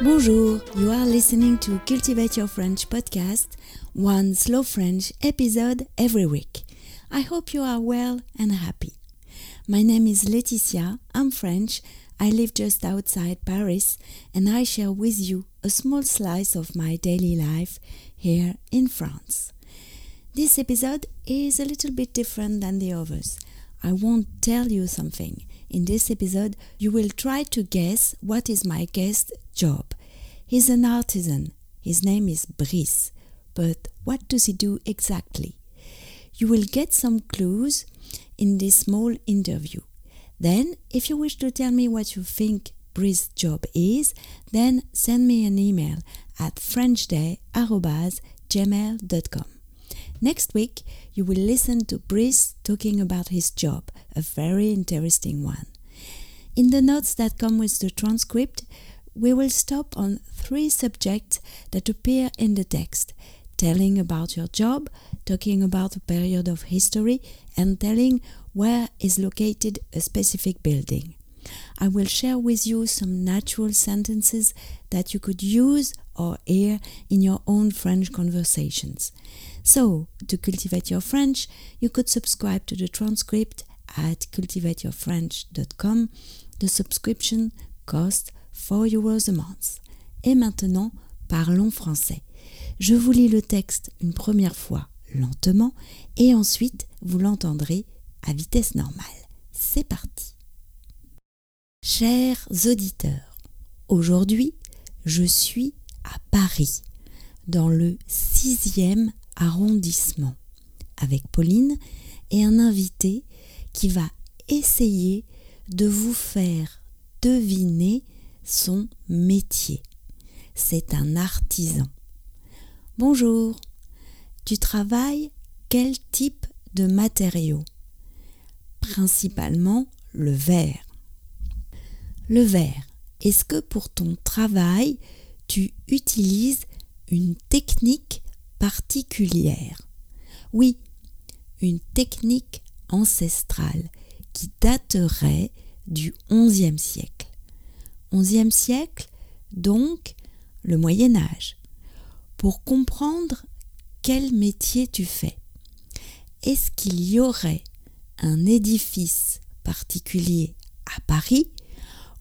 Bonjour, you are listening to Cultivate Your French podcast, one slow French episode every week. I hope you are well and happy. My name is Laetitia, I'm French, I live just outside Paris, and I share with you a small slice of my daily life here in France. This episode is a little bit different than the others. I won't tell you something. In this episode, you will try to guess what is my guest job. He's an artisan. His name is Brice. But what does he do exactly? You will get some clues in this small interview. Then, if you wish to tell me what you think Brice's job is, then send me an email at frenchday.gmail.com. Next week, you will listen to Brice talking about his job, a very interesting one. In the notes that come with the transcript, we will stop on three subjects that appear in the text telling about your job, talking about a period of history, and telling where is located a specific building. I will share with you some natural sentences that you could use or hear in your own French conversations. So, to cultivate your French, you could subscribe to the transcript at cultivateyourfrench.com. The subscription costs 4 euros a month. Et maintenant, parlons français. Je vous lis le texte une première fois lentement et ensuite vous l'entendrez à vitesse normale. C'est parti. Chers auditeurs, aujourd'hui je suis à Paris, dans le sixième arrondissement, avec Pauline et un invité qui va essayer de vous faire deviner son métier. C'est un artisan. Bonjour, tu travailles quel type de matériaux? Principalement le verre. Le verre, est-ce que pour ton travail, tu utilises une technique particulière? Oui, une technique ancestrale qui daterait du XIe siècle. XIe siècle, donc le Moyen Âge. Pour comprendre quel métier tu fais, est-ce qu'il y aurait un édifice particulier à Paris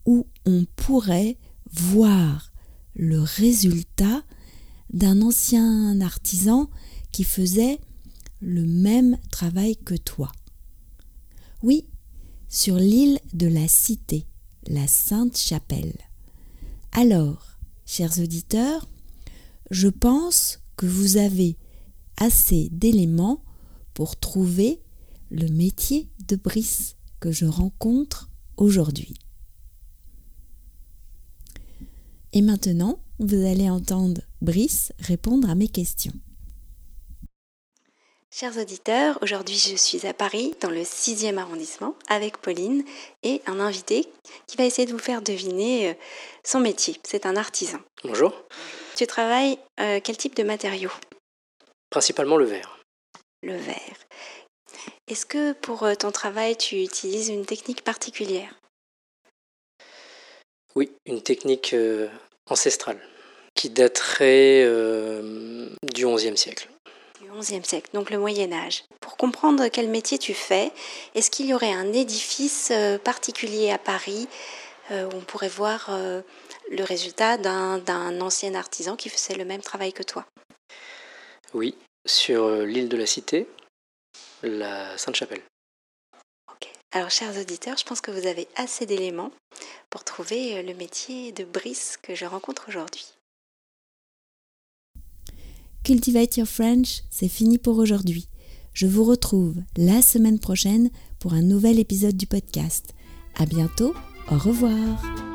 où on pourrait voir le résultat d'un ancien artisan qui faisait le même travail que toi. Oui, sur l'île de la Cité, la Sainte-Chapelle. Alors, chers auditeurs, je pense que vous avez assez d'éléments pour trouver le métier de Brice que je rencontre aujourd'hui. Et maintenant, vous allez entendre Brice répondre à mes questions. Chers auditeurs, aujourd'hui je suis à Paris, dans le 6e arrondissement, avec Pauline et un invité qui va essayer de vous faire deviner euh, son métier. C'est un artisan. Bonjour. Tu travailles euh, quel type de matériaux? Principalement le verre. Le verre. Est-ce que pour euh, ton travail tu utilises une technique particulière? Oui, une technique ancestrale qui daterait du XIe siècle. XIe siècle, donc le Moyen Âge. Pour comprendre quel métier tu fais, est-ce qu'il y aurait un édifice euh, particulier à Paris euh, où on pourrait voir euh, le résultat d'un ancien artisan qui faisait le même travail que toi? Oui, sur l'île de la Cité, la Sainte-Chapelle. Alors, chers auditeurs, je pense que vous avez assez d'éléments pour trouver le métier de Brice que je rencontre aujourd'hui. Cultivate Your French, c'est fini pour aujourd'hui. Je vous retrouve la semaine prochaine pour un nouvel épisode du podcast. À bientôt, au revoir.